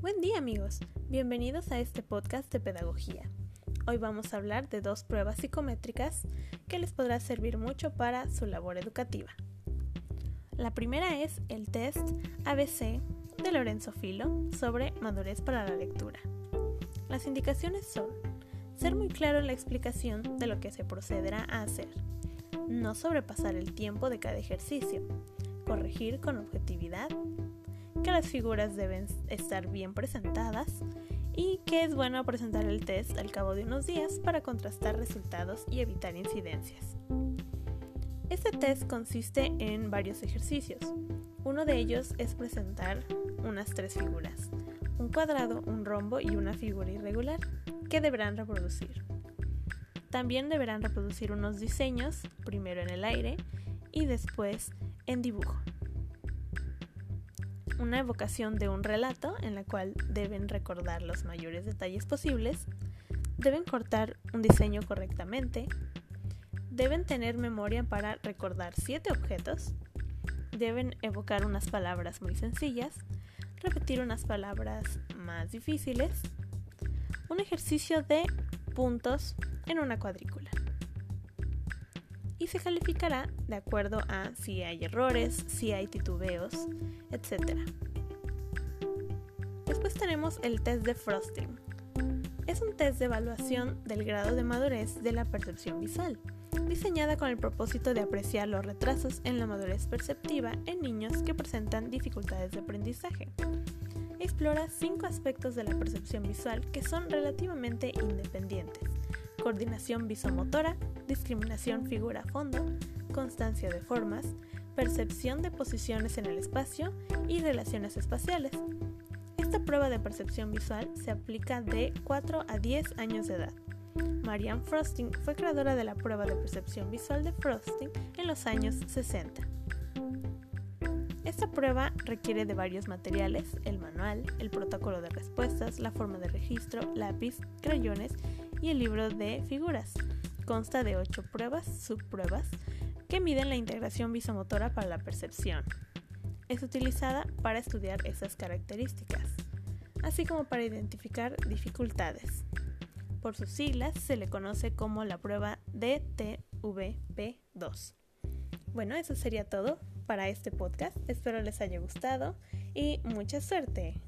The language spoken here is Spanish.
Buen día amigos, bienvenidos a este podcast de pedagogía. Hoy vamos a hablar de dos pruebas psicométricas que les podrá servir mucho para su labor educativa. La primera es el test ABC de Lorenzo Filo sobre madurez para la lectura. Las indicaciones son ser muy claro en la explicación de lo que se procederá a hacer, no sobrepasar el tiempo de cada ejercicio, corregir con objetividad, que las figuras deben estar bien presentadas y que es bueno presentar el test al cabo de unos días para contrastar resultados y evitar incidencias. Este test consiste en varios ejercicios. Uno de ellos es presentar unas tres figuras, un cuadrado, un rombo y una figura irregular, que deberán reproducir. También deberán reproducir unos diseños, primero en el aire y después en dibujo. Una evocación de un relato en la cual deben recordar los mayores detalles posibles, deben cortar un diseño correctamente, deben tener memoria para recordar siete objetos, deben evocar unas palabras muy sencillas, repetir unas palabras más difíciles, un ejercicio de puntos en una cuadrícula. Y se calificará de acuerdo a si hay errores, si hay titubeos, etc. Después tenemos el test de Frosting. Es un test de evaluación del grado de madurez de la percepción visual, diseñada con el propósito de apreciar los retrasos en la madurez perceptiva en niños que presentan dificultades de aprendizaje explora cinco aspectos de la percepción visual que son relativamente independientes. Coordinación visomotora, discriminación figura-fondo, constancia de formas, percepción de posiciones en el espacio y relaciones espaciales. Esta prueba de percepción visual se aplica de 4 a 10 años de edad. Marianne Frosting fue creadora de la prueba de percepción visual de Frosting en los años 60. Esta prueba requiere de varios materiales, el manual, el protocolo de respuestas, la forma de registro, lápiz, crayones y el libro de figuras. Consta de 8 pruebas, subpruebas, que miden la integración visomotora para la percepción. Es utilizada para estudiar esas características, así como para identificar dificultades. Por sus siglas se le conoce como la prueba DTVP2. Bueno, eso sería todo para este podcast. Espero les haya gustado y mucha suerte.